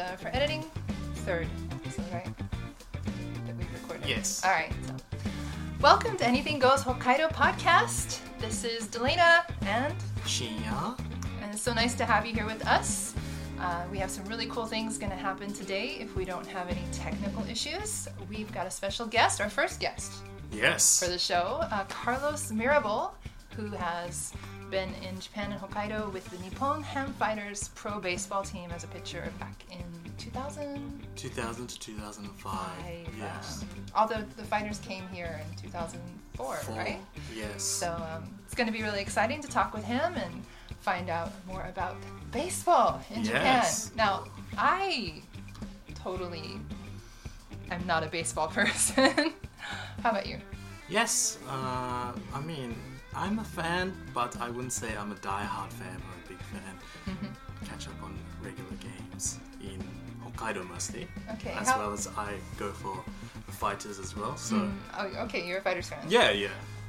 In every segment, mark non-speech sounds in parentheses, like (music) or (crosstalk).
uh, for editing, third. Is that right? That we recorded. Yes. All right. So, welcome to Anything Goes Hokkaido podcast. This is Delana, and Shinya. and it's so nice to have you here with us. Uh, we have some really cool things going to happen today if we don't have any technical issues. We've got a special guest, our first guest Yes. for the show, uh, Carlos Mirabal, who has been in Japan and Hokkaido with the Nippon Ham Fighters pro baseball team as a pitcher back in 2000. 2000 to 2005. Yes. Um, although the fighters came here in 2004, Four. right? Yes. So um, it's going to be really exciting to talk with him and find out more about baseball in Yes. Japan. Now, I totally am not a baseball (laughs) person. How about you? yes. Uh, I mean, I'm a fan, but I wouldn't say I'm a die-hard fan or a big fan. Mm-hmm. (laughs) Catch up on regular games in Hokkaido mostly, Okay. as how- well as I go for the fighters as well. So Mm, oh, okay, you're a fighters fan. yeah, yeah.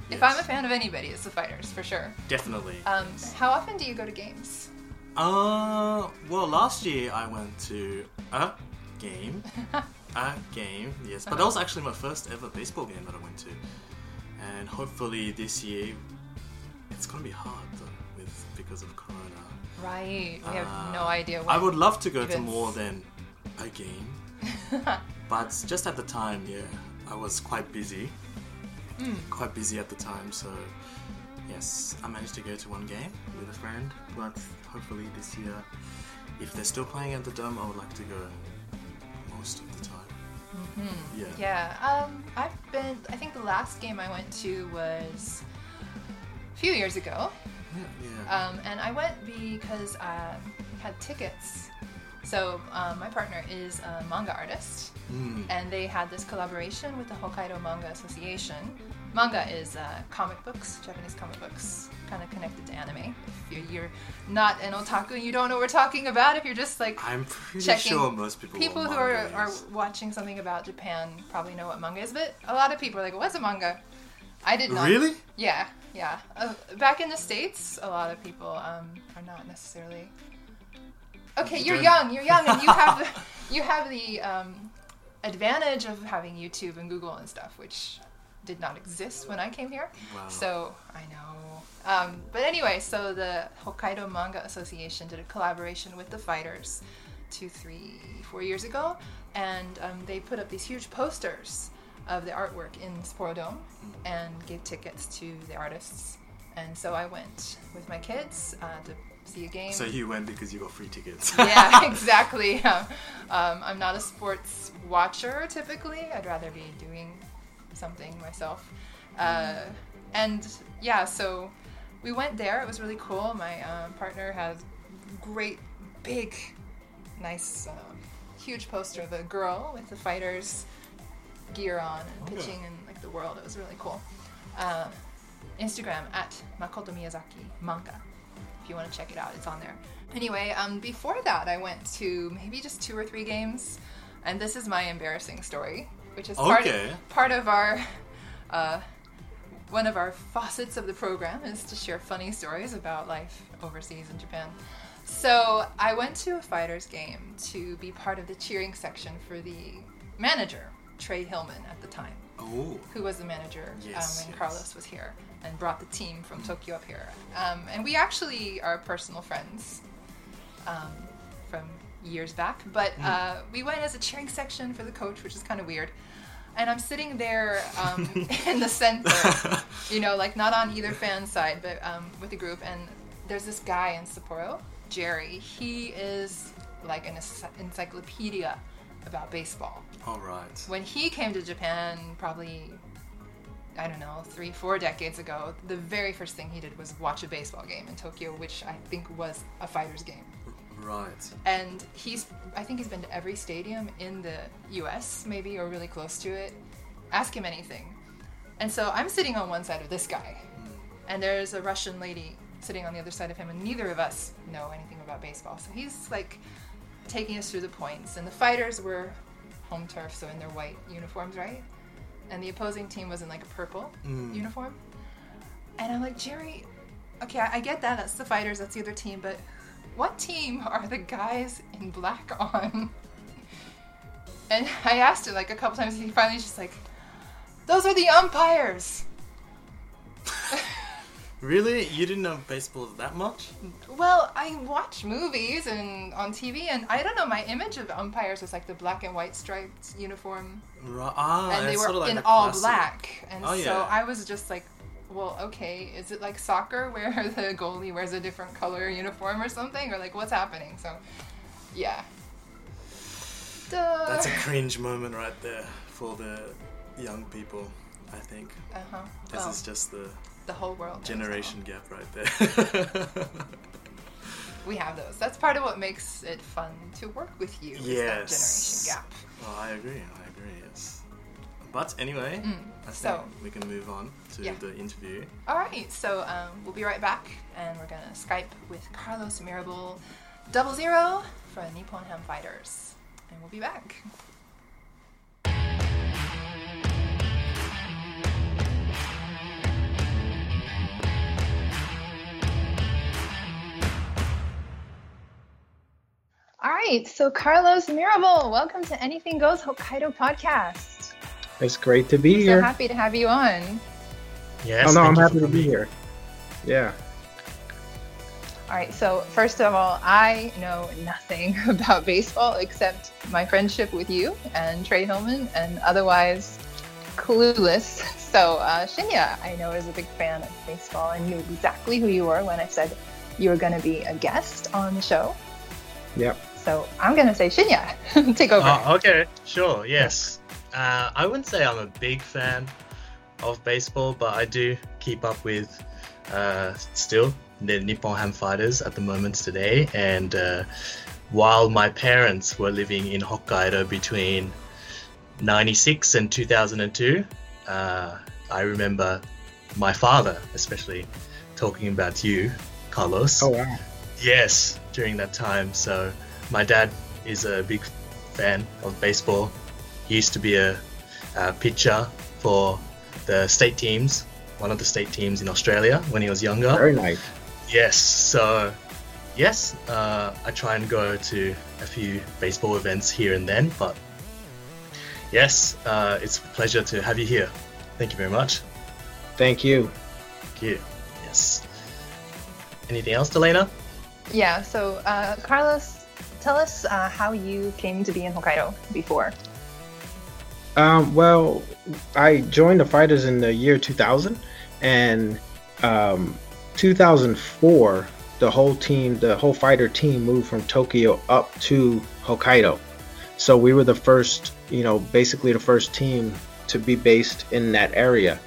If yes, I'm a fan of anybody, it's the fighters for sure. definitely. Um, how often do you go to games? Uh, well, last year I went to a game. (laughs) a game, yes. But that was actually my first ever baseball game that I went to. And hopefully this year, it's gonna be hard though, with because of Corona. Right. We have Uh, no idea. I would love to go to more than a game. (laughs) but just at the time, yeah, I was quite busy. Hmm. Quite busy at the time, so yes, I managed to go to one game with a friend. But hopefully this year, if they're still playing at the dome, I would like to go most of the time. Yeah. Yeah, um, I've been. I think the last game I went to was few years ago, Yeah. um, and I went because I had tickets. So um, my partner is a manga artist, Mm. and they had this collaboration with the Hokkaido Manga Association. Manga is uh, comic books, Japanese comic books, kind of connected to anime. If you're, you're not an otaku you don't know what we're talking about, if you're just like I'm pretty checking- sure most people. people who are, are watching something about Japan probably know what manga is, but a lot of people are like, "What's a manga?" I did not. Really? Yeah, yeah. Uh, back in the states, a lot of people um, are not necessarily. Okay, You you're young. You're young, and you have (laughs) the, you have the um, advantage of having YouTube and Google and stuff, which did not exist when I came here. Wow. So I know. Um, but anyway, so the Hokkaido Manga Association did a collaboration with the fighters two, three, four years ago, and um, they put up these huge posters of the artwork in Sapporo Dome and gave tickets to the artists. And so I went with my kids uh, to see a game. So you went because you got free tickets. (laughs) yeah, (laughs) exactly. (laughs) Um, um, I'm not a sports watcher typically. I'd rather be doing something myself. Uh, and yeah, so we went there. It was really cool. My uh, partner has great, big, nice, uh, huge poster of a girl with the fighters gear on and Okay. pitching in like the world. It was really cool. Uh, Instagram at Makoto Miyazaki manga. If you want to check it out, it's on there. Anyway, um, before that, I went to maybe just two or three games, and this is my embarrassing story, which is part Okay. part of our uh, one of our facets of the program is to share funny stories about life overseas in Japan. So I went to a fighters game to be part of the cheering section for the manager, Trey Hillman, at the time oh. who was the manager Yes, um, when yes. Carlos was here and brought the team from Tokyo up here. Um, and we actually are personal friends um, from years back. But Hmm. uh, we went as a cheering section for the coach, which is kind of weird. And I'm sitting there um, (laughs) in the center, you know, like not on either (laughs) fan side, but um, with the group. And there's this guy in Sapporo, Jerry. He is like an encyclopedia about baseball All right. when he came to Japan, probably I don't know, three, four decades ago, the very first thing he did was watch a baseball game in Tokyo, which I think was a fighters game. Right. And he's, I think he's been to every stadium in the U.S. maybe or really close to it. Ask him anything. And so I'm sitting on one side of this guy, hmm. and there's a Russian lady sitting on the other side of him, and neither of us know anything about baseball. So he's like taking us through the points, and the fighters were home turf, so in their white uniforms, right? And the opposing team was in like a purple Mm. uniform. And I'm like, Jerry, okay, I, I get that. That's the fighters. That's the other team. But what team are the guys in black on? (laughs) And I asked him like a couple times. He finally just like, those are the umpires. Really? You didn't know baseball that much? Well, I watch movies and on TV, and I don't know. My image of umpires was like the black and white striped uniform, Right. Ah, and they were sort of like in all classic. black. And Oh, so yeah. I was just like, well, okay, is it like soccer (laughs) where the goalie wears a different color uniform or something, or like what's happening? So, yeah. Duh. That's a cringe moment right there for the young people, I think. uh huh. This Well, is just the the whole world. generation gap right there. (laughs) We have those. That's part of what makes it fun to work with you. Is that Yes. generation gap. well, I agree, I agree, yes. But anyway, Mm, I think so- we can move on to Yeah. the interview. All right, so um, we'll be right back, and we're gonna Skype with Carlos Mirabal, double zero for Nippon Ham Fighters, and we'll be back. All right, so Carlos Mirabal, welcome to Anything Goes Hokkaido podcast. It's great to be here. So here. happy to have you on. Yes. oh no, I'm happy to be here. Yeah. All right, so first of all, I know nothing (laughs) about baseball except my friendship with you and Trey Hillman, and otherwise clueless. (laughs) So, uh, Shinya, I know, is a big fan of baseball and knew exactly who you were when I said you were going to be a guest on the show. Yep. So, I'm going to say, Shinya, (laughs) take over. Oh, okay, sure, yes. Uh, I wouldn't say I'm a big fan of baseball, but I do keep up with uh, still the Nippon Ham Fighters at the moment today. And uh, while my parents were living in Hokkaido between 96 and 2002, uh, I remember my father, especially, talking about you, Carlos. Oh wow. Yes, during that time. So my dad is a big fan of baseball. He used to be a, a pitcher for the state teams, one of the state teams in Australia when he was younger. Very nice. Yes, so yes, uh, I try and go to a few baseball events here and then, but yes, uh, it's a pleasure to have you here. Thank you very much. Thank you. Thank you. Yes. Anything else, Delena? Yeah, so uh, Carlos, tell us uh, how you came to be in Hokkaido before. Um, well, I joined the fighters in the year 2000, and um, 2004, the whole team, the whole fighter team, moved from Tokyo up to Hokkaido. So we were the first, you know, basically the first team to be based in that area,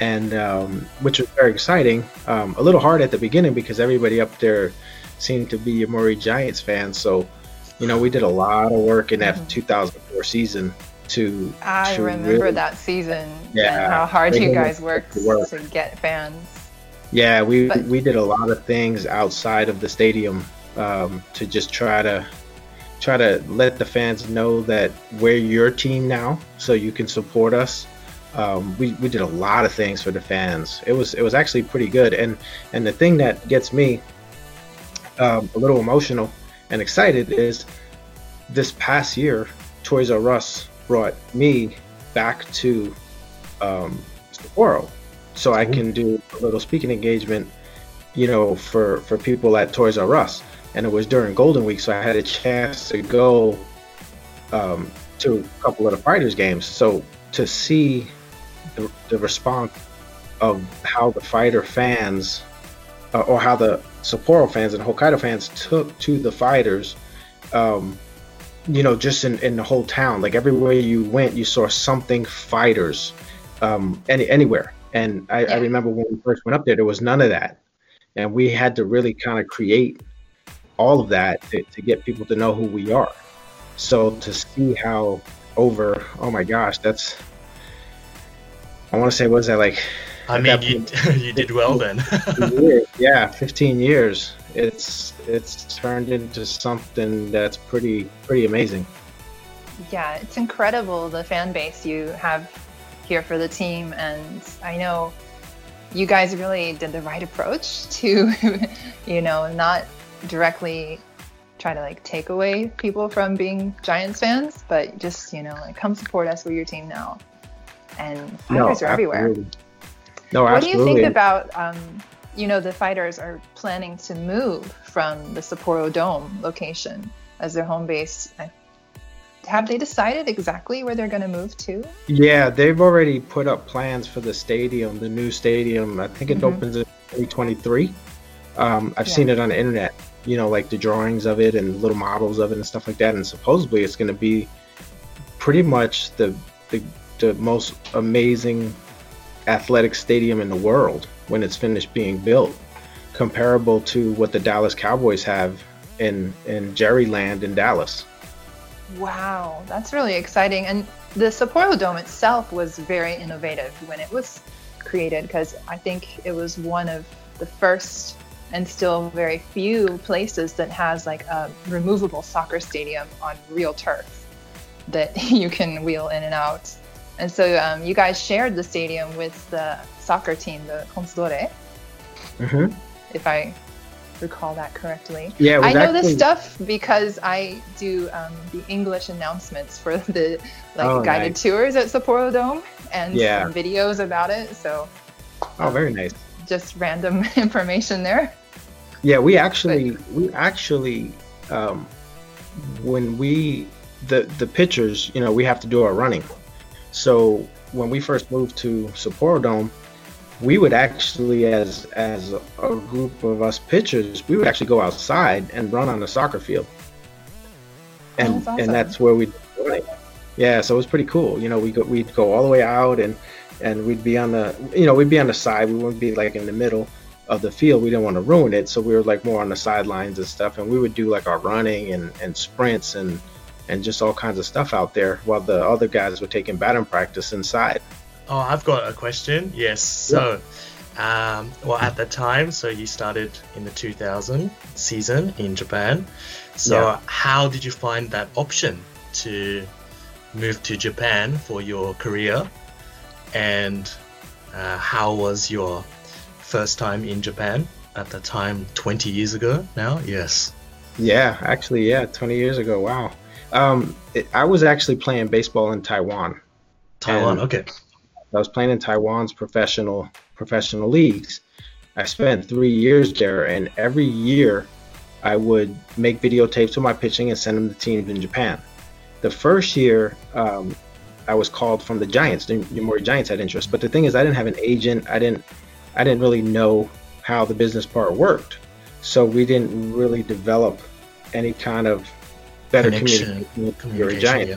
and um, which was very exciting. Um, a little hard at the beginning because everybody up there seemed to be Yomiuri Giants fans. So, you know, we did a lot of work in that Mhm. 2004 season to I to remember really- that season Yeah, and how hard you guys worked the work. to get fans. Yeah, we But- we did a lot of things outside of the stadium um, to just try to try to let the fans know that we're your team now, so you can support us. Um, we, we did a lot of things for the fans. It was it was actually pretty good, and and the thing that gets me um, a little emotional and excited is this past year, Toys R Us brought me back to um, Sapporo so I can do a little speaking engagement, you know, for for people at Toys R Us. And it was during Golden Week, so I had a chance to go um, to a couple of the fighters games. So to see the, the response of how the fighter fans, uh, or how the Sapporo fans and Hokkaido fans took to the fighters, um, you know, just in, in the whole town, like everywhere you went, you saw something fighters, um, any anywhere. And I, Yeah. I remember when we first went up there, there was none of that, and we had to really kind of create all of that to, to get people to know who we are. So to see how over, oh my gosh, that's, I want to say, what is that like? I mean, you, (laughs) you did well then. (laughs) years. yeah 15 years it's it's turned into something that's pretty pretty amazing Yeah, it's incredible the fan base you have here for the team, and I know you guys really did the right approach to, (laughs) you know, not directly try to like take away people from being Giants fans, but just you know like come support us. We're your team now, and fighters are everywhere. Absolutely. No, What do you think about um, you know the fighters are planning to move from the Sapporo Dome location as their home base? Have they decided exactly where they're going to move to? Yeah, they've already put up plans for the stadium, the new stadium. I think it Mhm. opens in 2023. Um, I've Yeah. seen it on the internet, you know, like the drawings of it and little models of it and stuff like that. And supposedly it's going to be pretty much the, the the most amazing athletic stadium in the world when it's finished being built, comparable to what the Dallas Cowboys have in in Jerryland in Dallas. Wow, that's really exciting. And the Sapporo Dome itself was very innovative when it was created because I think it was one of the first and still very few places that has like a removable soccer stadium on real turf that (laughs) you can wheel in and out. And so um, you guys shared the stadium with the soccer team, the Consadole, hmm if I recall that correctly. Yeah, I know actually- this stuff because I do um, the English announcements for the like Oh, guided nice. tours at Sapporo Dome and Yeah. videos about it. So Oh, very nice. just random (laughs) information there. Yeah, we actually we actually um, when we the the pitchers, you know, we have to do our running. So when we first moved to Sapporo Dome, we would actually, as as a group of us pitchers, we would actually go outside and run on the soccer field, and That's awesome. and that's where we running. Yeah, so it was pretty cool. You know, we go we'd go all the way out and and we'd be on the you know we'd be on the side. We wouldn't be like in the middle of the field. We didn't want to ruin it, so we were like more on the sidelines and stuff. And we would do like our running and and sprints and and just all kinds of stuff out there while the other guys were taking batting practice inside. Oh, I've got a question. Yes. So, um, well, at the time, so you started in the 2000 season in Japan. So, Yeah. how did you find that option to move to Japan for your career? And uh, how was your first time in Japan at the time, 20 years ago now? Yes. Yeah, actually, yeah, 20 years ago. Wow. Um, it, I was actually playing baseball in Taiwan. Taiwan. Okay. I was playing in Taiwan's professional professional leagues. I spent three years there, and every year I would make videotapes of my pitching and send them to teams in Japan. The first year, um, I was called from the Giants. The Yomiuri Giants had interest, but the thing is, I didn't have an agent. I didn't, I didn't really know how the business part worked, so we didn't really develop any kind of better communication Yomiuri Communication, Giants. yeah.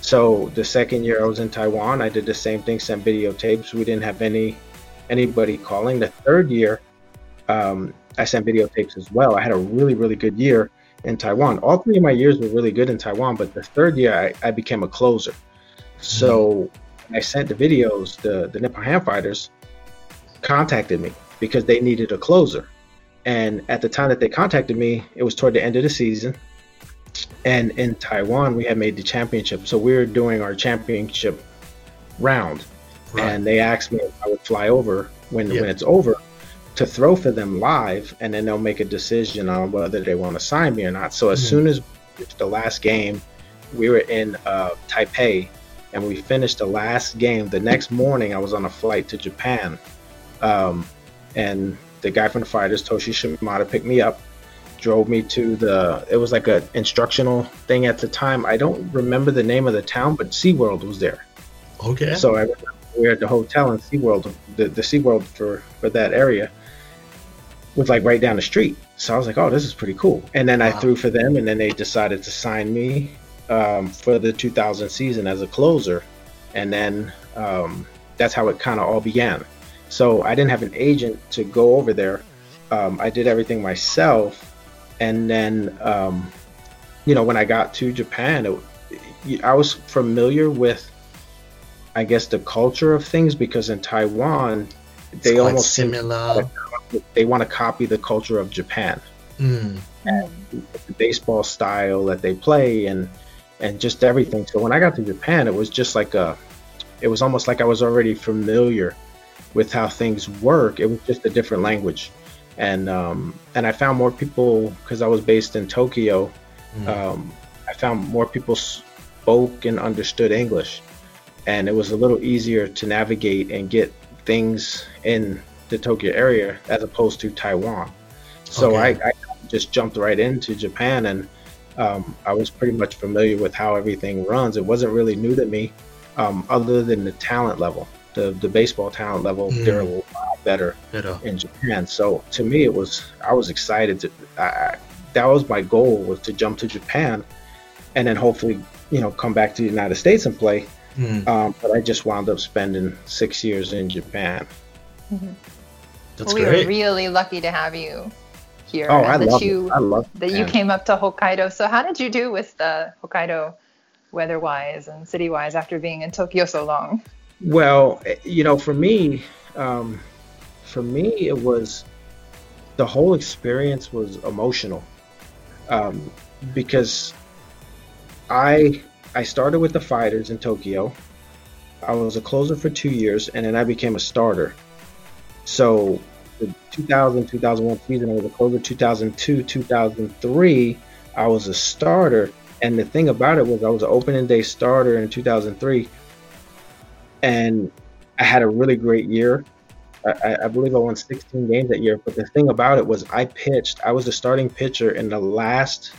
So the second year I was in Taiwan, I did the same thing, sent videotapes. We didn't have any anybody calling. The third year, um, I sent videotapes as well. I had a really, really good year in Taiwan. All three of my years were really good in Taiwan, but the third year I, I became a closer. So I sent the videos, the, the Nippon Ham Fighters contacted me because they needed a closer. And at the time that they contacted me, it was toward the end of the season. And in Taiwan, we had made the championship. So we were doing our championship round. Right. And they asked me if I would fly over when, Yeah. when it's over to throw for them live. And then they'll make a decision on whether they want to sign me or not. So as Mhm. soon as the last game, we were in uh, Taipei and we finished the last game. The next morning, I was on a flight to Japan. Um, and the guy from the fighters, Toshi Shimada, picked me up, drove me to the. It was like a instructional thing at the time. I don't remember the name of the town, but SeaWorld was there. okay. So I remember we were at the hotel in SeaWorld. The the SeaWorld for for that area was like right down the street. So I was like, oh, this is pretty cool. And then I threw for them, and then they decided to sign me um, for the 2000 season as a closer. And then um, that's how it kind of all began. So I didn't have an agent to go over there. Um, I did everything myself. And then, um, you know, when I got to Japan, it, I was familiar with, I guess, the culture of things because in Taiwan, It's they almost similar. they want to copy the culture of Japan Mm. the baseball style that they play and and just everything. So when I got to Japan, it was just like a, it was almost like I was already familiar with how things work. It was just a different language, and um, and I found more people because I was based in Tokyo. Mm. Um, I found more people spoke and understood English, and it was a little easier to navigate and get things in the Tokyo area as opposed to Taiwan. So Okay. I, I just jumped right into Japan, and um, I was pretty much familiar with how everything runs. It wasn't really new to me, um, other than the talent level, the the baseball talent level. Mm. They're a lot better Better. in Japan. So to me, it was I was excited to. I, I- that was my goal was to jump to Japan, and then hopefully you know come back to the United States and play. Mm. Um, but I just wound up spending six years in Japan. That's we great. were really lucky to have you here. Oh, I that love you it. I love that you came up to Hokkaido. So how did you do with the Hokkaido weather-wise and city-wise after being in Tokyo so long? Well, you know, for me, um, for me, it was the whole experience was emotional um, because I I started with the fighters in Tokyo. I was a closer for two years, and then I became a starter. So the 2000 2001 season, I was a closer. 2002 2003, I was a starter. And the thing about it was, I was an opening day starter in 2003 and I had a really great year. I, I- believe I won 16 games that year. But the thing about it was, I pitched. I was the starting pitcher in the last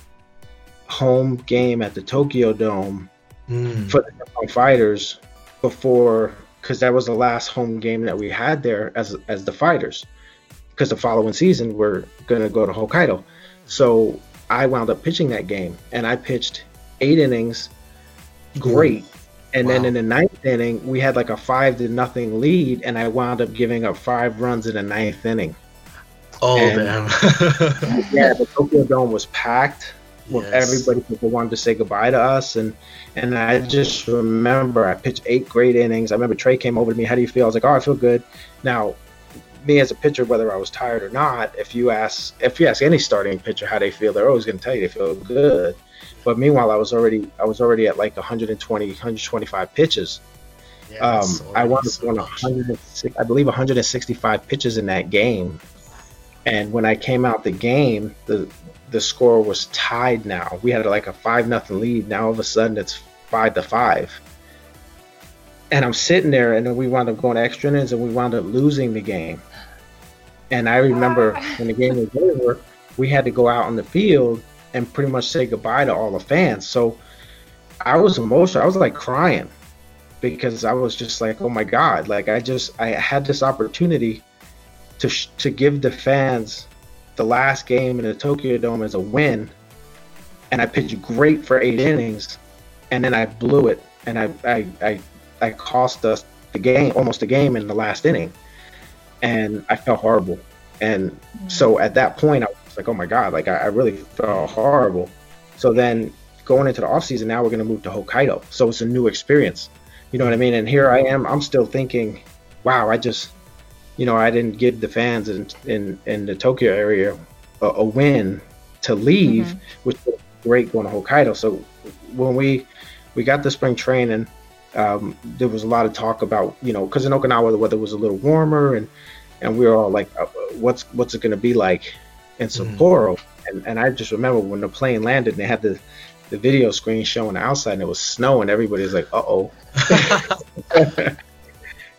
home game at the Tokyo Dome Mm. for the Nippon Fighters before, because that was the last home game that we had there as as the Fighters. Because the following season we're gonna go to Hokkaido, so I wound up pitching that game, and I pitched eight innings, great. And then in the ninth inning, we had like a five to nothing lead, and I wound up giving up five runs in the ninth inning. Oh, And- damn. (laughs) (laughs) Yeah, the Tokyo Dome was packed with Yes. everybody people wanted to say goodbye to us and and I just remember I pitched eight great innings. I remember Trey came over to me, how do you feel? I was like, Oh, I feel good. Now me as a pitcher, whether I was tired or not, if you ask if you ask any starting pitcher how they feel, they're always gonna tell you they feel good. But meanwhile I was already I was already at like 120, 125 pitches. Yeah, Um, that's I already wanted so one 106, I believe 165 pitches in that game. And when I came out the game, the the score was tied. Now we had like a five nothing lead. Now all of a sudden it's five to five. And I'm sitting there, and then we wound up going extra innings, and we wound up losing the game. And I remember (laughs) when the game was over, we had to go out on the field and pretty much say goodbye to all the fans. So I was emotional. I was like crying because I was just like, oh my god! Like I just I had this opportunity to sh- to give the fans the last game in the Tokyo Dome as a win, and I pitched great for eight innings, and then I blew it, and I I I, I cost us the game, almost the game in the last inning, and I felt horrible. And mm. so at that point, I was like, oh my god! Like I, I really felt horrible. So then going into the off season, now we're gonna move to Hokkaido, so it's a new experience. You know what I mean? And here I am. I'm still thinking, wow, I just, you know, I didn't give the fans in in, in the Tokyo area a, a win to leave, which was great going to Hokkaido. So when we we got the spring training, um, there was a lot of talk about, you know, because in Okinawa the weather was a little warmer, and and we were all like, uh, what's what's it going to be like in Sapporo? And and I just remember when the plane landed, and they had the the video screen showing the outside, and it was snowing. Everybody was like, uh oh. (laughs)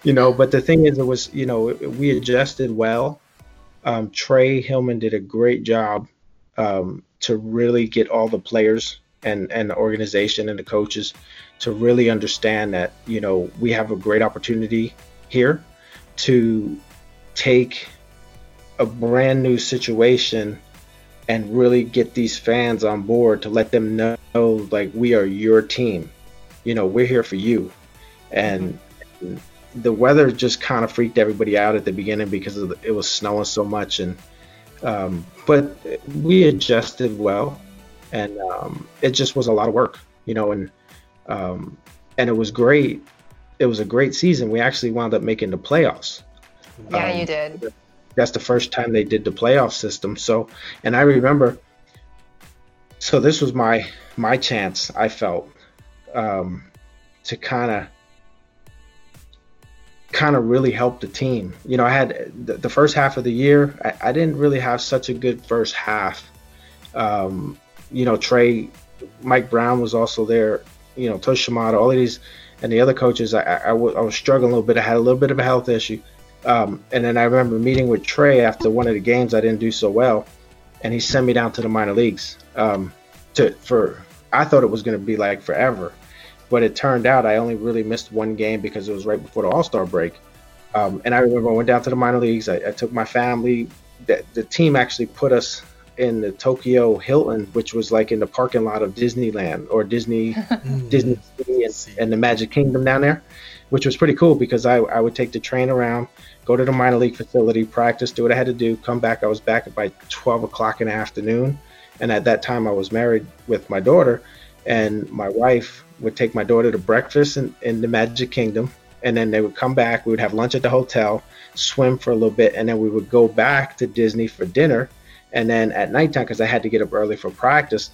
you know, but the thing is, it was, you know, we adjusted well. Um, Trey Hillman did a great job um, to really get all the players and, and the organization and the coaches to really understand that, you know, we have a great opportunity here to take a brand new situation and really get these fans on board to let them know, like, we are your team. You know, we're here for you. And the weather just kind of freaked everybody out at the beginning because of the, it was snowing so much and um, but we adjusted well and um, it just was a lot of work you know and um, and it was great it was a great season we actually wound up making the playoffs Yeah, Um, you did. That's the first time they did the playoff system so and i remember so this was my my chance i felt um, to kind of kind of really helped the team. You know, I had the, the first half of the year, I, I, didn't really have such a good first half. Um, you know, Trey, Mike Brown was also there. You know, Tosh all of these, and the other coaches. I, I, I, w- I was struggling a little bit. I had a little bit of a health issue. Um, and then I remember meeting with Trey after one of the games I didn't do so well, and he sent me down to the minor leagues. Um, to for I thought it was going to be like forever, but it turned out I only really missed one game because it was right before the All Star break. Um, and I remember I went down to the minor leagues. I, I took my family. The, the, team actually put us in the Tokyo Hilton, which was like in the parking lot of Disneyland or Disney, (laughs) Disney City and, and, the Magic Kingdom down there, which was pretty cool because I, I would take the train around, go to the minor league facility, practice, do what I had to do, come back. I was back by 12 o'clock in the afternoon. And at that time, I was married with my daughter, and my wife would take my daughter to breakfast in, in the Magic Kingdom, and then they would come back. We would have lunch at the hotel, swim for a little bit, and then we would go back to Disney for dinner. And then at nighttime, because I had to get up early for practice,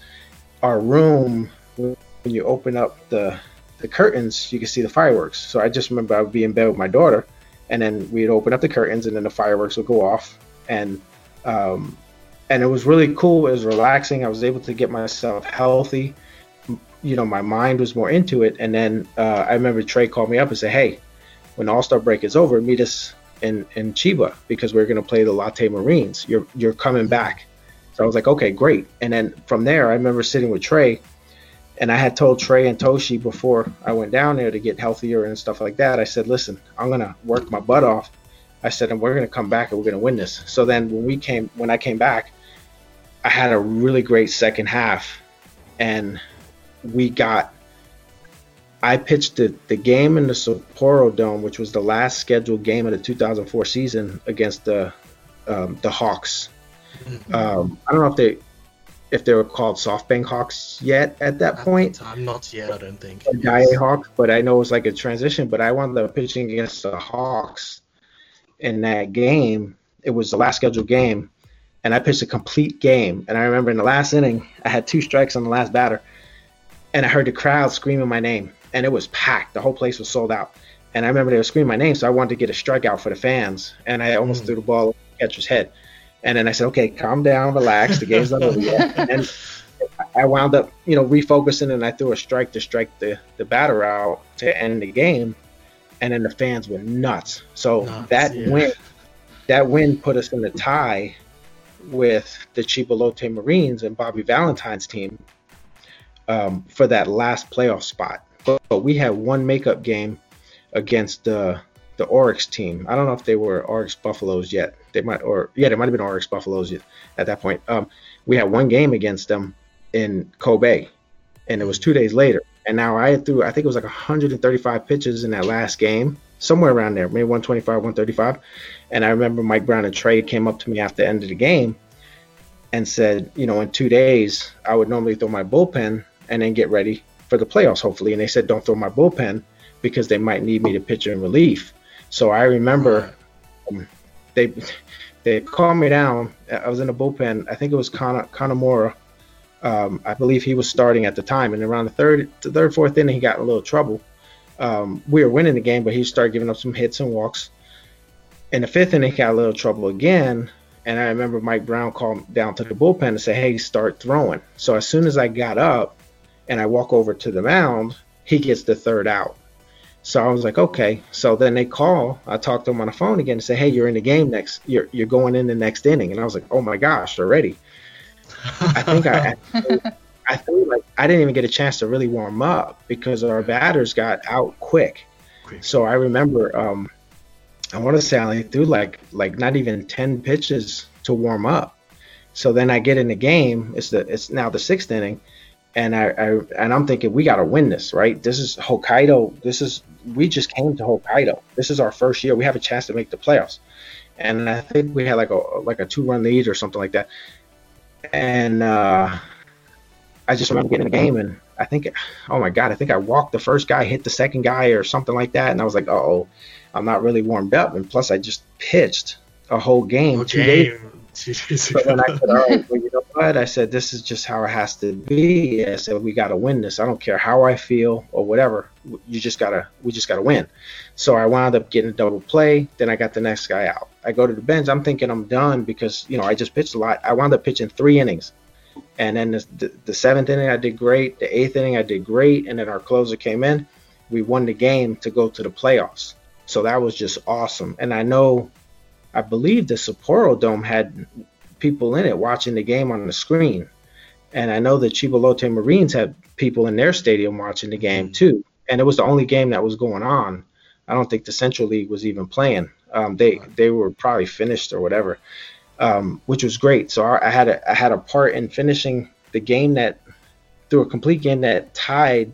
our room, when you open up the the curtains, you can see the fireworks. So I just remember I would be in bed with my daughter, and then we'd open up the curtains, and then the fireworks would go off, and um, and it was really cool. It was relaxing. I was able to get myself healthy you know, my mind was more into it. And then uh, I remember Trey called me up and said, "Hey, when All Star break is over, meet us in in Chiba because we're going to play the Lotte Marines. You're you're coming back." So I was like, "Okay, great." And then from there, I remember sitting with Trey, and I had told Trey and Toshi before I went down there to get healthier and stuff like that. I said, "Listen, I'm gonna work my butt off." I said, "And we're gonna come back and we're gonna win this." So then when we came, when I came back, I had a really great second half, and we got I pitched the, the game in the Sapporo Dome, which was the last scheduled game of the 2004 season against the um, the Hawks. Mm-hmm. Um, I don't know if they if they were called SoftBank Hawks yet at that point. I'm not yet, I don't think. Daiei Hawks, but I know it was like a transition. But I wound up pitching against the Hawks in that game. It was the last scheduled game, and I pitched a complete game. And I remember in the last inning, I had two strikes on the last batter and I heard the crowd screaming my name, and it was packed. The whole place was sold out. And I remember they were screaming my name, so I wanted to get a strikeout for the fans, and I almost mm. threw the ball over the catcher's head. And then I said, "Okay, calm down, relax. The game's not over yet." And I wound up, you know, refocusing, and I threw a strike to strike the the batter out to end the game. And then the fans were nuts. So nuts, that yeah. win, that win put us in the tie with the Chiba Lotte Marines and Bobby Valentine's team um, for that last playoff spot. But, but, we had one makeup game against the the Orix team. I don't know if they were Orix Buffaloes yet. They might, or yeah, they might have been Orix Buffaloes yet, at that point. Um, we had one game against them in Kobe, and it was two days later. And now I threw, I think it was like 135 pitches in that last game, somewhere around there, maybe 125, 135. And I remember Mike Brown and Trey came up to me after the end of the game and said, you know, in two days, I would normally throw my bullpen and then get ready for the playoffs, hopefully. And they said, don't throw my bullpen because they might need me to pitch in relief. So I remember um, they they calmed me down. I was in the bullpen. I think it was Con- Kanemura. Um, I believe he was starting at the time. And around the third, the third, fourth inning, he got in a little trouble. Um, we were winning the game, but he started giving up some hits and walks. In the fifth inning, he got a little trouble again. And I remember Mike Brown called down to the bullpen and said, "Hey, start throwing." So as soon as I got up, and I walk over to the mound, he gets the third out. So I was like, okay. So then they call. I talk to him on the phone again and say, hey, you're in the game next. You're you're going in the next inning. And I was like, oh my gosh, already. I think I, (laughs) I think like I didn't even get a chance to really warm up because our batters got out quick. quick. So I remember, um, I want to say I threw like like not even ten pitches to warm up. So then I get in the game. It's the it's now the sixth inning and I, I and I'm thinking we got to win this, right? This is Hokkaido. This is we just came to Hokkaido. This is our first year. We have a chance to make the playoffs, and I think we had like a like a two run lead or something like that. And uh, I just remember getting in the game, and I think, oh my god, I think I walked the first guy, hit the second guy, or something like that, and I was like, oh, I'm not really warmed up, and plus I just pitched a whole game two days I said, right, well, you know what? I said, this is just how it has to be. I said, we got to win this. I don't care how I feel or whatever. You just gotta, we just gotta win. So I wound up getting a double play. Then I got the next guy out. I go to the bench. I'm thinking I'm done because you know I just pitched a lot. I wound up pitching three innings, and then the, the, the seventh inning I did great. The eighth inning I did great, and then our closer came in. We won the game to go to the playoffs. So that was just awesome. And I know, I believe the Sapporo Dome had people in it watching the game on the screen. And I know the Chiba Lotte Marines had people in their stadium watching the game too. And it was the only game that was going on. I don't think the Central League was even playing. Um, they they were probably finished or whatever, um, which was great. So I, I had a I had a part in finishing the game that through a complete game that tied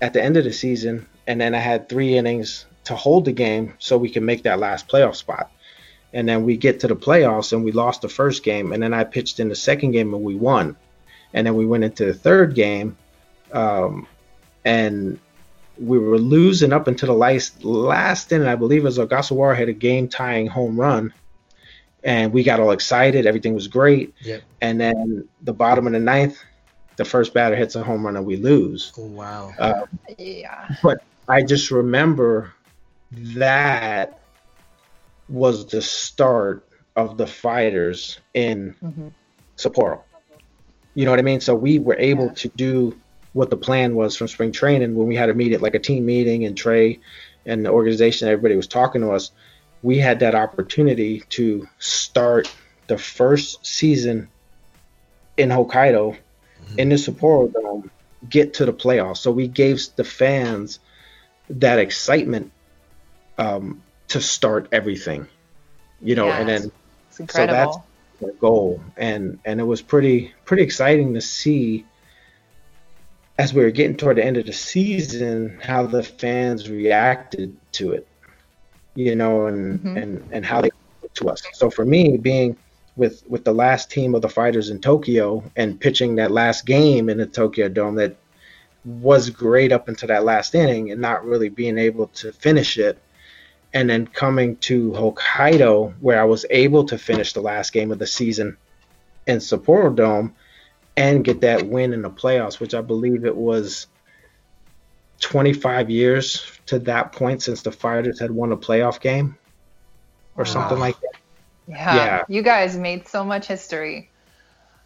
at the end of the season, and then I had three innings to hold the game so we can make that last playoff spot. And then we get to the playoffs and we lost the first game, and then I pitched in the second game and we won. And then we went into the third game, um, and we were losing up until the last last inning. I believe it was Ogasawara had a game tying home run, and we got all excited. Everything was great. Yep. And then the bottom of the ninth, the first batter hits a home run and we lose. Oh wow. Uh, Yeah. I just remember that was the start of the fighters in hmm Sapporo. You know what I mean? So we were able Yeah. to do what the plan was from spring training when we had a meeting, like a team meeting, and Trey and the organization, everybody was talking to us. We had that opportunity to start the first season in Hokkaido in the Sapporo Dome, get to the playoffs. So we gave the fans that excitement um, to start everything, you know, and then So that's the goal. And and it was pretty pretty exciting to see as we were getting toward the end of the season how the fans reacted to it you know and Mhm. and and how they to us. So for me being with with the last team of the fighters in Tokyo and pitching that last game in the Tokyo Dome that was great up until that last inning and not really being able to finish it and then coming to Hokkaido, where I was able to finish the last game of the season in Sapporo Dome and get that win in the playoffs, which I believe it was 25 years to that point since the Fighters had won a playoff game or something like that. Yeah. Yeah. You guys made so much history.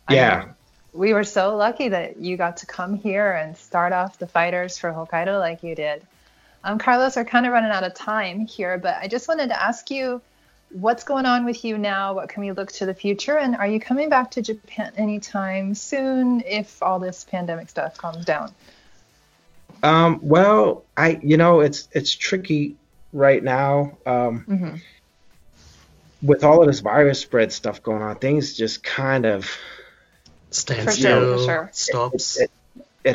I Yeah. mean, we were so lucky that you got to come here and start off the fighters for Hokkaido like you did. Um, Carlos, we're kind of running out of time here, but I just wanted to ask you what's going on with you now? What can we look to the future? And are you coming back to Japan anytime soon if all this pandemic stuff calms down? Um, well, I you know it's it's tricky right now. Um, hmm with all of this virus spread stuff going on, things just kind of Stand For sure, still. sure. Stops. it, it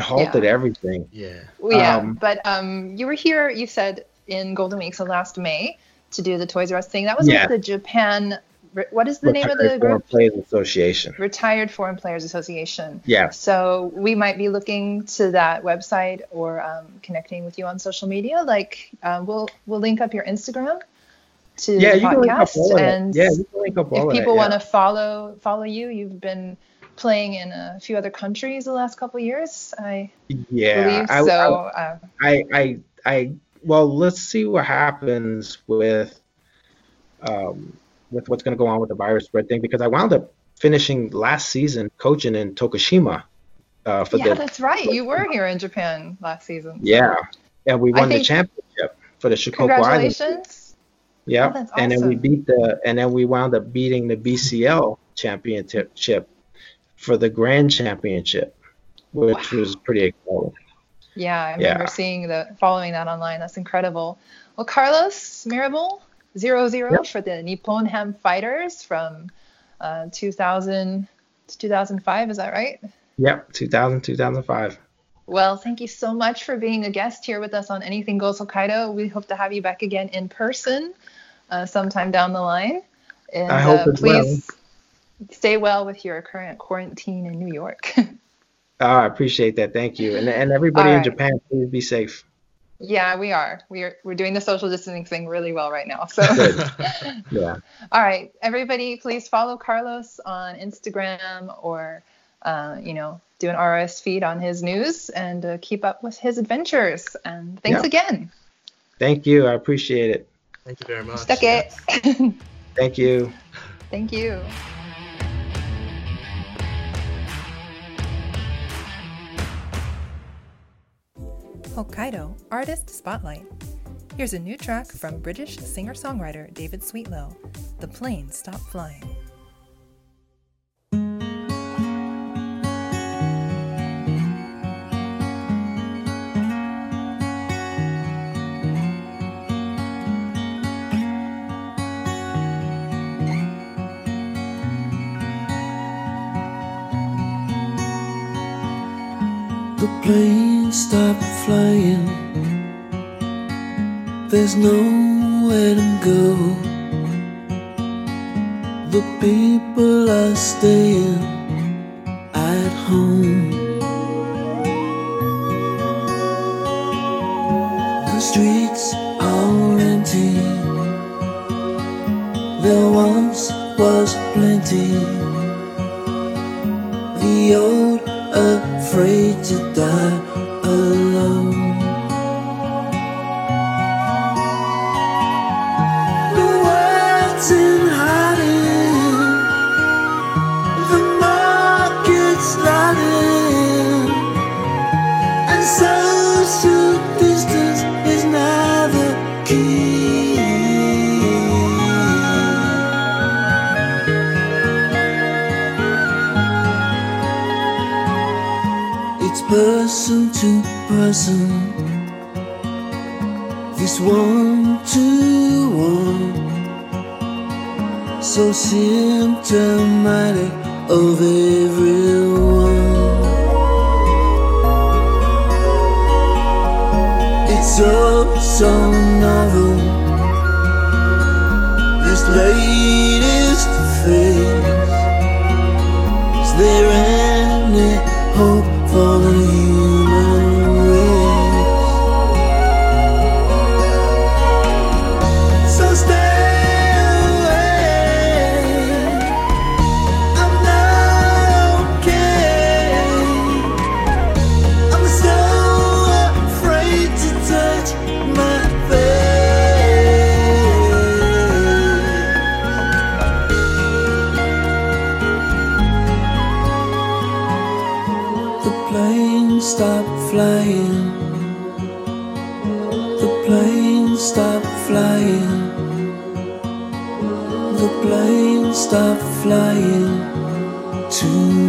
halted everything. yeah. Well, yeah, Um, but um, you were here. You said in Golden Week, so last May, to do the Toys R Us thing. That was Yeah. with the Japan. What is the name of the Retired Foreign group? Players Association. Retired Foreign Players Association. Yes. So we might be looking to that website or um, connecting with you on social media. Like um, we'll we'll link up your Instagram to Yeah, the you can link podcast, all of that. and Yeah, you can link up all if people want to follow follow you, you've been playing in a few other countries the last couple of years. I yeah, I, so. uh, I, I, I, well, let's see what happens with, um, with what's going to go on with the virus spread thing because I wound up finishing last season coaching in Tokushima. Uh, for yeah, the that's right. You were (laughs) here in Japan last season. yeah, and we I won the championship for the Shikoku Islands. Congratulations. Yeah, Oh, that's and then we beat the and then we wound up beating the BCL championship for the grand championship, which Wow. was pretty exciting. Yeah, I remember Yeah. seeing the following that online. That's incredible. Well, Carlos Mirabal, zero zero Yep. for the Nippon Ham Fighters from uh, 2000 to 2005. Is that right? Yep, 2000, 2005. Well, thank you so much for being a guest here with us on Anything Goes Hokkaido. We hope to have you back again in person uh, sometime down the line. And I hope uh, as well. Please stay well with your current quarantine in New York. Oh, (laughs) I appreciate that. Thank you. And and everybody All in right. Japan, please be safe. Yeah, we are. We are. We're doing the social distancing thing really well right now. So, Good. (laughs) Yeah. all right, everybody, please follow Carlos on Instagram or, uh, you know, do an RS feed on his news and uh, keep up with his adventures. And thanks Yeah. again. Thank you. I appreciate it. Thank you very much. Stuck it. Thank you. (laughs) Thank you. Hokkaido Artist Spotlight. Here's a new track from British singer songwriter David Sweetlow The Plane Stopped Flying. The plane stopped flying. There's nowhere to go. The people are staying symptomatic of everyone. Stopped flying. The plane stopped flying to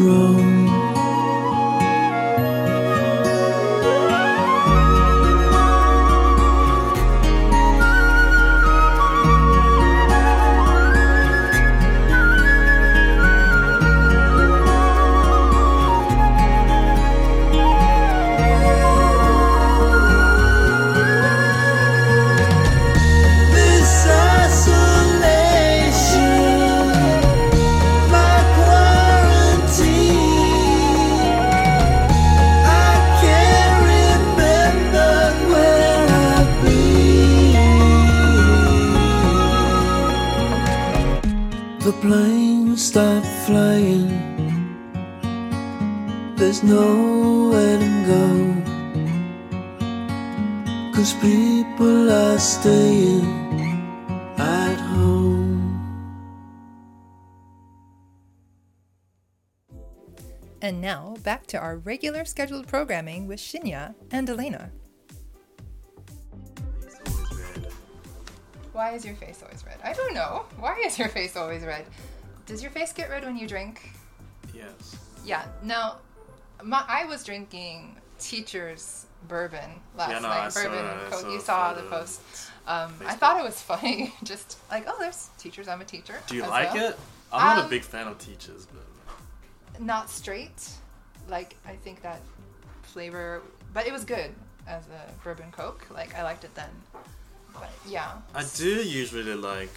back to our regular scheduled programming with Shinya and Elena. It's always red. Why is your face always red? I don't know. Why is your face always red? Does your face get red when you drink? Yes. Yeah. No, my, I was drinking teacher's bourbon last Yeah, no, night. I saw bourbon. that. I Coke. saw you saw the photo. post. Um, I thought it was (laughs) funny. Just like, oh, there's teachers. I'm a teacher. Do you like well. it? I'm not Um, a big fan of teachers, but Not straight. Like I think that flavor, but it was good as a bourbon Coke. Like I liked it then. But yeah. I do usually like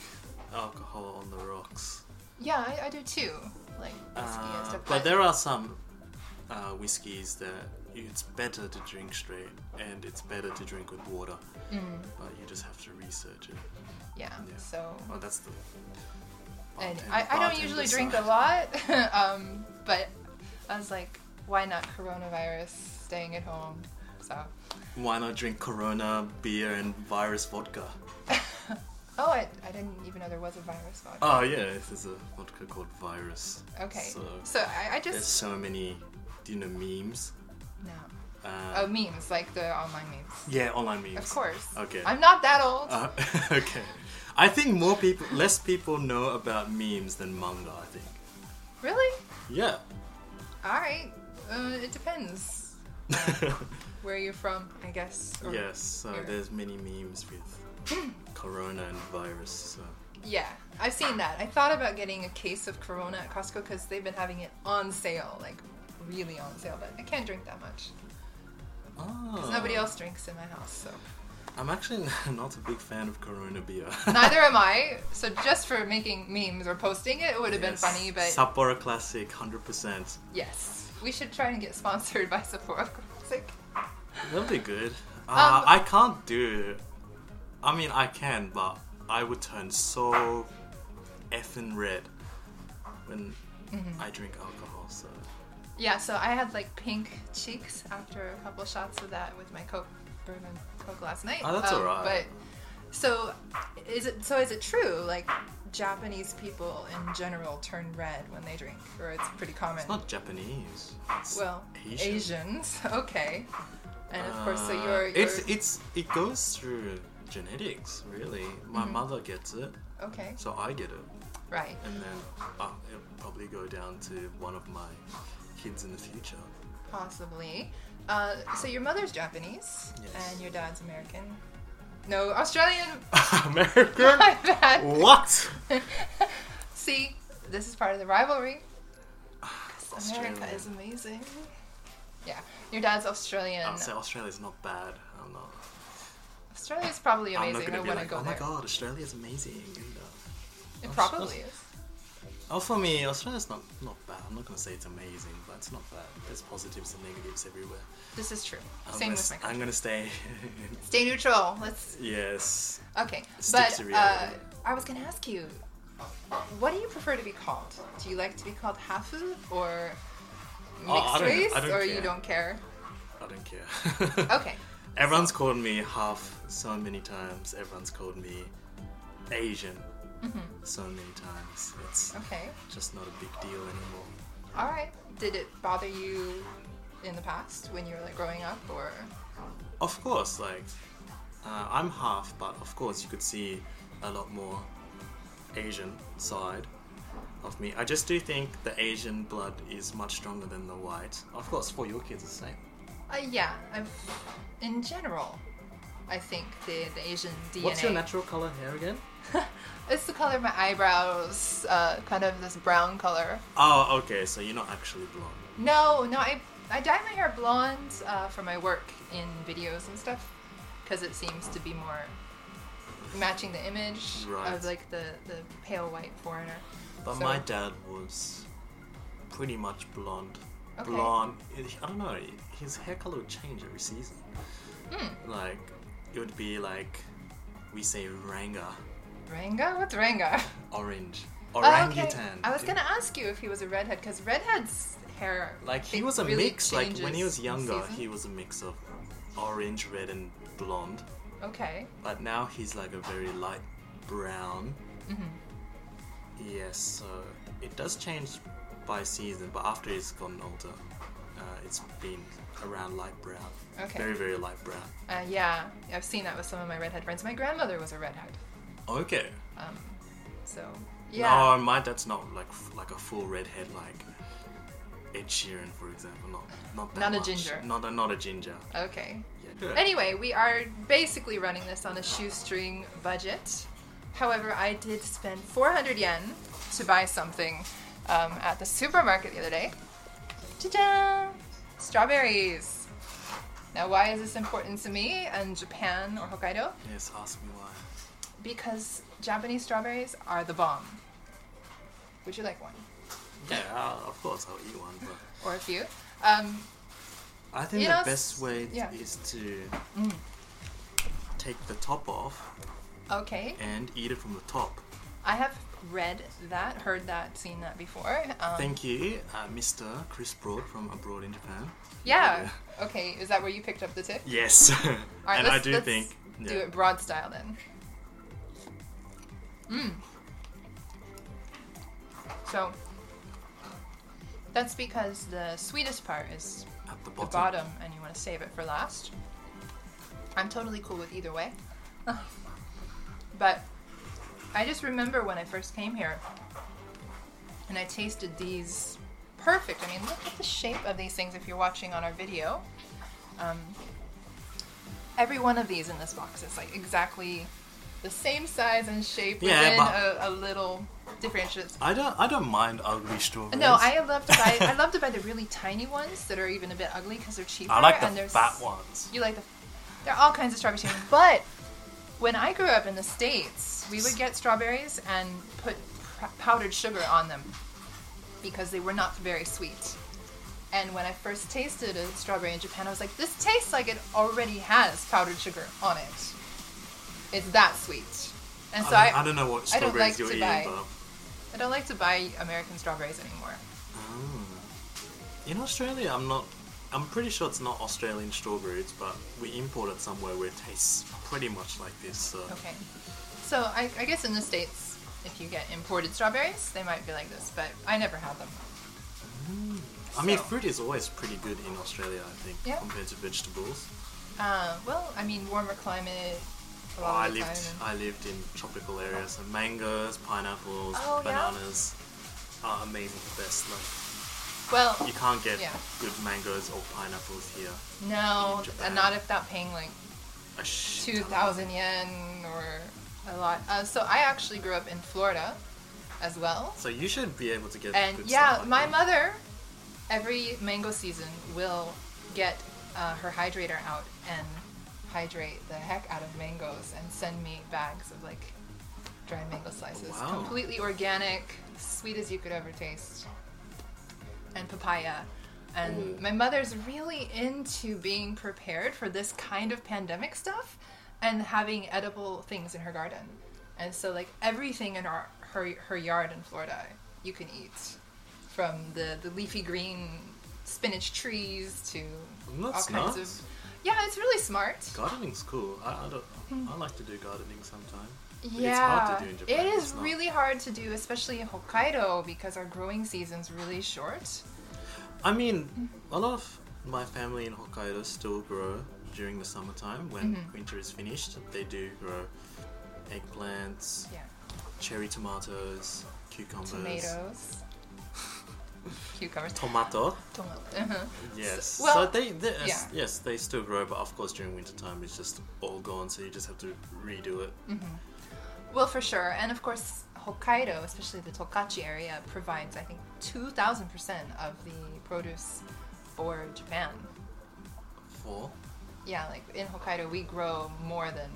alcohol on the rocks. Yeah, I, I do too. Like whiskey and Uh, stuff. but there are some uh, whiskeys that it's better to drink straight, and it's better to drink with water. Mm. But you just have to research it. Yeah. Yeah. So Well, that's the. and I, I don't usually drink a lot, (laughs) um, but I was like, why not coronavirus? Staying at home. So. Why not drink Corona beer and virus vodka? (laughs) Oh, I, I didn't even know there was a virus vodka. Oh yeah, there's a vodka called Virus. okay. So So I, I there's so many, do you know memes? no. Uh, Oh, memes like the online memes. yeah, online memes. Of course. Okay. I'm not that old. Uh, (laughs) okay. I think more people, less people know about memes than manga. I think. really? Yeah. All right. Uh, it depends uh, (laughs) where you're from, I guess. or- yes. Uh, so Here. there's many memes with (laughs) Corona and virus. So. Yeah, I've seen that. I thought about getting a case of Corona at Costco because they've been having it on sale, like really on sale. But I can't drink that much Oh. because ah. nobody else drinks in my house. So I'm actually (laughs) not a big fan of Corona beer. (laughs) neither am I. So just for making memes or posting it, it would have Yes. been funny. But Sapporo Classic, hundred percent. yes, we should try and get sponsored by Sapporo Classic. That'd be good. Uh, Um, I can't do. I mean, I can, but I would turn so effing red when Mm-hmm. I drink alcohol. So Yeah, so I had like pink cheeks after a couple shots of that with my Coke bourbon Coke last night. Oh, that's Um, alright. But so is it so is it true like Japanese people in general turn red when they drink or it's pretty common? it's not Japanese. It's well, Asian. Asians. (laughs) Okay. And of course so Uh, you're, you're It's it's it goes through genetics. Really, my Mm-hmm. mother gets it, okay. so I get it, Right. and then uh, it'll probably go down to one of my kids in the future. Possibly. Uh, so your mother's Japanese Yes. and your dad's American. No, Australian. (laughs) American. (laughs) What? (laughs) See, this is part of the rivalry. America is amazing. Yeah, your dad's Australian. I'll say Australia's not bad. I'm not. Australia's probably I'm not amazing. gonna I be want to like, go oh there. my god, Australia's amazing. And, uh, It probably is. Oh, for me, Australia's not not bad. I'm not gonna say it's amazing, but it's not bad. There's positives and negatives everywhere. This is true. I'm Same gonna, with my I'm gonna stay. (laughs) (laughs) Stay neutral. Let's. yes. Okay, Stick but uh. I was gonna ask you, what do you prefer to be called? Do you like to be called hafu or mixed Oh, I don't- race, or you don't care? I don't care. (laughs) Okay. Everyone's called me half so many times. Everyone's called me Asian so many times. It's Mm-hmm. Okay. just not a big deal anymore. All right. Did it bother you in the past when you were like growing up, or? Of course, like uh, I'm half, but of course you could see a lot more Asian side of me. I just do think the Asian blood is much stronger than the white. Of course, for your kids, the same. Uh, yeah, I've, in general, I think the, the Asian DNA. What's your natural color hair again? (laughs) It's the color of my eyebrows, uh, kind of this brown color. Oh, okay. So you're not actually blonde. No, no, I I dye my hair blonde uh, for my work in videos and stuff, because it seems to be more matching the image Right. of like the the pale white foreigner. But So- my dad was pretty much blonde. Okay. Blonde. I don't know. His hair color would change every season. Hmm. Like it would be like we say ranga, Ranga? What's Ranga? (laughs) orange, Oh, okay. I was gonna ask you if he was a redhead, because redheads' hair. Like he was a really mix. Like when he was younger, he was a mix of orange, red, and blonde. Okay. But now he's like a very light brown. Mm-hmm. Yes, so it does change by season, but after he's gotten older, uh, it's been around light brown. Okay. Very, very light brown. Uh, yeah, I've seen that with some of my redhead friends. My grandmother was a redhead. Okay. Um, so yeah. No, my dad's not like like a full redhead like Ed Sheeran, for example. Not not that Not a ginger. Not a not a ginger. Okay. Yeah. Anyway, we are basically running this on a shoestring budget. However, I did spend 400 yen to buy something um, at the supermarket the other day. Ta-da! Strawberries. Now, why is this important to me and Japan or Hokkaido? Yes, ask me why. Because Japanese strawberries are the bomb. Would you like one? Yeah, uh, of course I'll eat one, but Or a few? Um, I think the know, best way yeah. is to Mm. take the top off Okay. and eat it from the top. I have read that, heard that, seen that before. Um, Thank you, uh, Mr. Chris Broad from abroad in Japan. Yeah. Okay. Is that where you picked up the tip? Yes, right, (laughs) and I do let's think do yeah. it broad style then. Mm. So that's because the sweetest part is at the the bottom. bottom, and you want to save it for last. I'm totally cool with either way. (laughs) but I just remember when I first came here and I tasted these perfect. I mean, look at the shape of these things if you're watching on our video. Um, every one of these in this box is like exactly the same size and shape Yeah, within but- a, a little differentiation. I don't. I don't mind ugly strawberries. No, I love to buy. I love to buy the really tiny ones that are even a bit ugly because they're cheaper. I like the and there's, fat ones. You like the. There are all kinds of strawberries but when I grew up in the states, we would get strawberries and put pr- powdered sugar on them because they were not very sweet. And when I first tasted a strawberry in Japan, I was like, "This tastes like it already has powdered sugar on it. It's that sweet." And so I, I, don't, I don't know what I don't strawberries like you're eating, buy- but I don't like to buy American strawberries anymore. in Australia, I'm not. I'm pretty sure it's not Australian strawberries, but we import it somewhere where it tastes pretty much like this. So Okay. So I, I guess in the States, if you get imported strawberries, they might be like this, but I never had them. I mean, fruit is always pretty good in Australia, I think, Yeah. compared to vegetables. Uh, well, I mean, warmer climate. A Oh, I lived. I lived in tropical areas, and mangoes, pineapples, Oh, yeah? bananas are amazing. The best. Like Well, you can't get Yeah. good mangoes or pineapples here. no, in Japan. and not if that paying like A shit two ton. thousand yen or a lot. Uh, so I actually grew up in Florida, as well. So you should be able to get. And good yeah, stuff like my that. mother, every mango season, will get uh, her hydrator out and hydrate the heck out of mangoes and send me bags of like dried mango slices. Oh, wow. Completely organic, sweet as you could ever taste. And papaya. And Ooh. my mother's really into being prepared for this kind of pandemic stuff and having edible things in her garden. And so like everything in our her her yard in Florida you can eat. From the, the leafy green spinach trees to That's all kinds nice. of Yeah, it's really smart. Gardening's cool. I, I don't. I like to do gardening sometime. Yeah, it's hard to do in Japan. it is really hard to do, especially in Hokkaido, because our growing season's really short. I mean, a lot of my family in Hokkaido still grow during the summertime. When Mhm. winter is finished, they do grow eggplants, Yeah, cherry tomatoes, cucumbers, tomatoes, cucumbers, tomato. tomato. Uh-huh. Yes. So- well, so they, they yeah. yes, they still grow, but of course during winter time it's just all gone. So you just have to redo it. Well, for sure, and of course, Hokkaido, especially the Tokachi area, provides I think two thousand percent of the produce for Japan. For Yeah, like in Hokkaido, we grow more than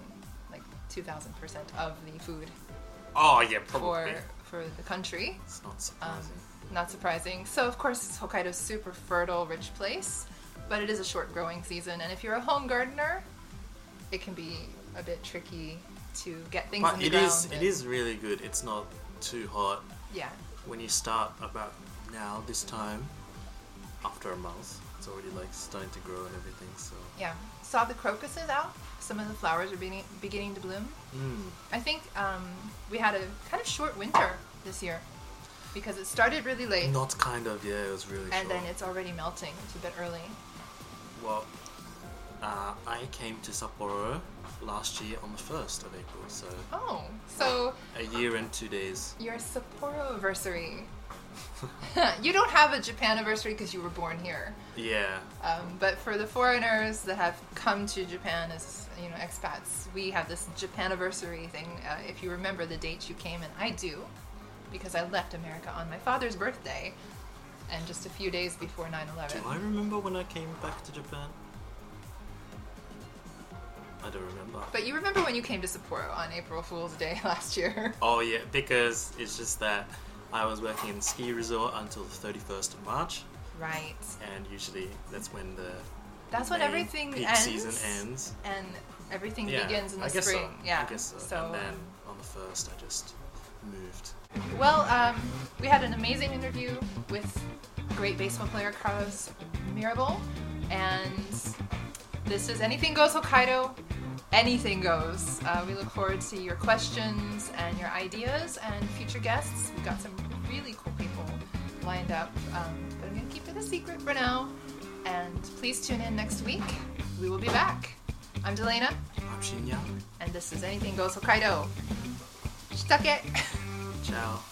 like two thousand percent of the food oh yeah, for probably. for the country. It's not Um, surprising. Not surprising. So of course, Hokkaido's super fertile, rich place, but it is a short growing season, and if you're a home gardener, it can be a bit tricky to get things but in the it ground. is it is really good. It's not too hot. Yeah. when you start about now this time after a month it's already like starting to grow and everything so Yeah. Saw the crocuses out. Some of the flowers are beginning, beginning to bloom. mm. I think um, we had a kind of short winter this year because it started really late not kind of yeah it was really and short. then it's already melting. It's a bit early. well uh, I came to Sapporo last year on the 1st of April so Oh, so a year and two days your Sapporo anniversary. (laughs) you don't have a Japan anniversary because you were born here. yeah Um, but for the foreigners that have come to Japan as you know expats, we have this Japan anniversary thing. Uh, if you remember the date you came, and I do, because I left America on my father's birthday, and just a few days before 9/11. do I remember when I came back to Japan I don't remember But you remember when you came to Sapporo on April Fool's Day (laughs) last year? oh yeah because it's just that I was working in ski resort until the 31st of March Right. and usually that's when the That's when everything peak ends. season ends. and everything Yeah, begins in the I guess spring. So. Yeah. I guess so. So, and then on the first, I just moved. Well, um, we had an amazing interview with great baseball player Carlos Mirabal, and this is Anything Goes Hokkaido. Anything goes. Uh, we look forward to your questions and your ideas and future guests. We've got some really cool people lined up, um, but I'm going to keep it a secret for now. And please tune in next week. We will be back. I'm Delana, I'm Shinya. and this is Anything Goes Hokkaido. Shitake! (laughs) Ciao.